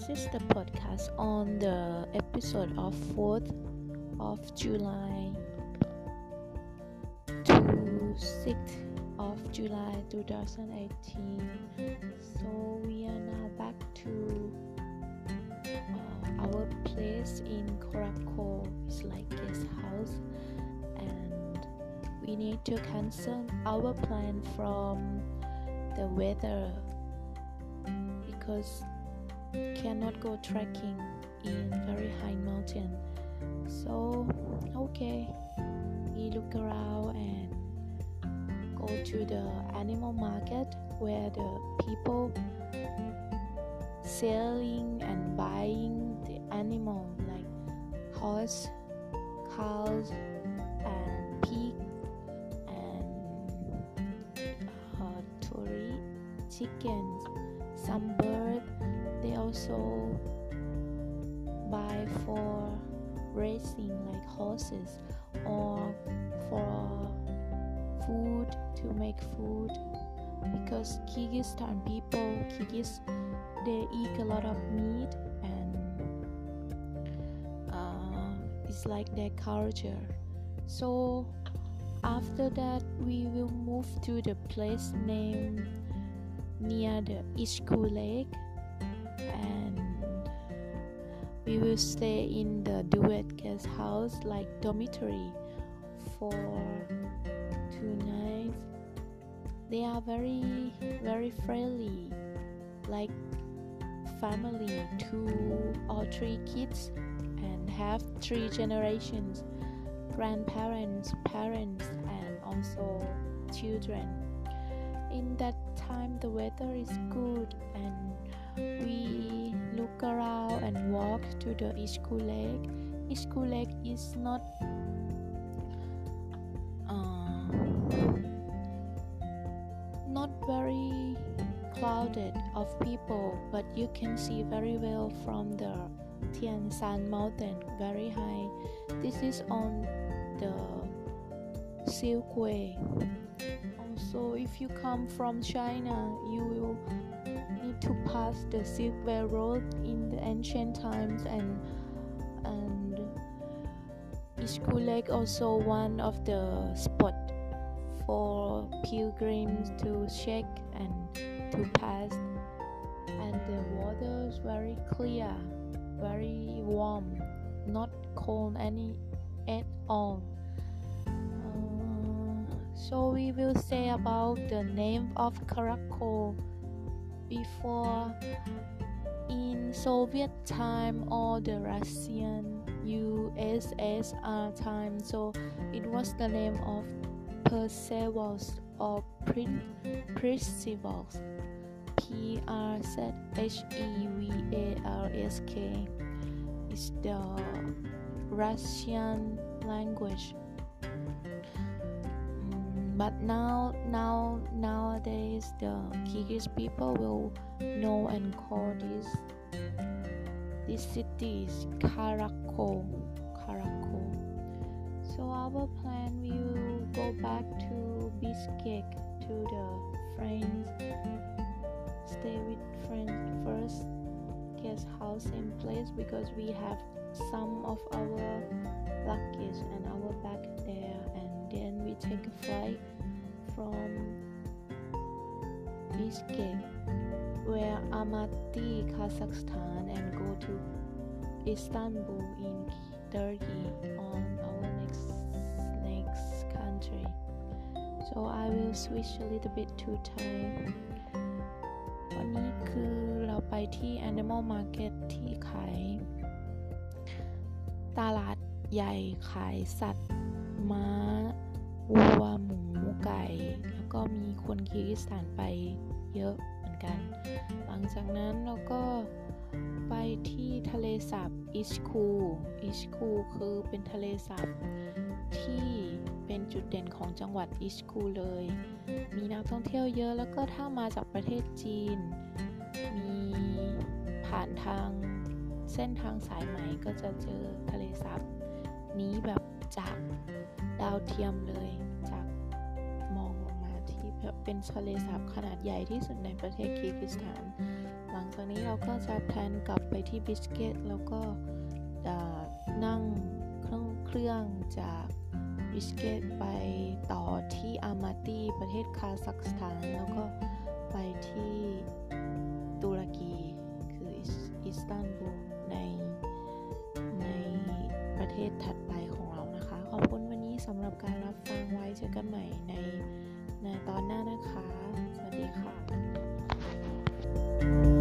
this is the podcast on the episode of 4th of July to 6th of July 2018. So we are now back to uh, our place in Karakol. It's like guest house, and we need to cancel our plan from the weather because cannot go trekking in very high mountain. So okay. We look around and go to the animal market where the people selling and buying the animal like horse cows and pig and uh, chickens some bird they also buy for racing like horses or for food to make food. Because Kyrgyzstan people Kyrgyz they eat a lot of meat and uh, it's like their culture. So after that we will move to the place named near the Ishku Lake and we will stay in the duet guest house like dormitory for two nights. They are very very friendly like family two or three kids and have three generations grandparents parents and also children. In that time the weather is good and we look around and walk to the Ishku Lake. Ishku Lake is not uh, not very crowded of people, but you can see very well from the Tian Shan mountain, very high. This is on the Silk Way. Also, if you come from China, you will need to pass the Silk Way Road in the ancient times and and Ishku Lake also one of the spot for pilgrims to check and to pass and the water is very clear very warm not cold any at all so we will say about the name of Karakol before in Soviet time or the Russian USSR time. So it was the name of Przhevalsk or Prince Przhevalsk. P R Z H E V A R S K is the Russian language but now now nowadays the Kyrgyz people will know and call this this city is Karakol Karakol so our plan will go back to Bishkek to the friends stay with friends first guest house in place because we have some of our luggage and our bag there and then we take a flight from Bishkek, where Almaty, Kazakhstan, and go to Istanbul in Turkey on our next next country. So I will switch a little bit to Thai วันนี้คือเราไปที่ Animal Market ที่ขาย ตลาดใหญ่ขายสัตว์ม้า วัวหมูไก่ แล้วก็มีคนคีริสถานไปเยอะเหมือนกัน หลังจากนั้นเราก็ไปที่ทะเลสาบอิชคู อิชคูคือเป็นทะเลสาบที่เป็นจุดเด่นของจังหวัดอิชคูเลย มีนักท่องเที่ยวเยอะแล้วก็ถ้ามาจากประเทศจีน มีผ่านทางเส้นทางสายไหมก็จะเจอทะเลสาบนี้แบบจากดาวเทียมเลย เป็นทะเลสาบขนาดใหญ่ที่สุดในประเทศคีร์กิสถานหลังลังจากนี้เราก็จะแพลนกลับไปที่บิสเกตแล้วก็นั่งเครื่องเครื่องจากบิสเกตไปต่อที่อามาตีประเทศคาซัคสถาน แล้วก็ไปที่ตุรกีคืออิสตันบูลในในประเทศถัดไปของเรานะคะ ขอบคุณวันนี้สำหรับการรับฟังไว้เจอกันใหม่ใน ในตอนหน้านะคะ สวัสดีค่ะ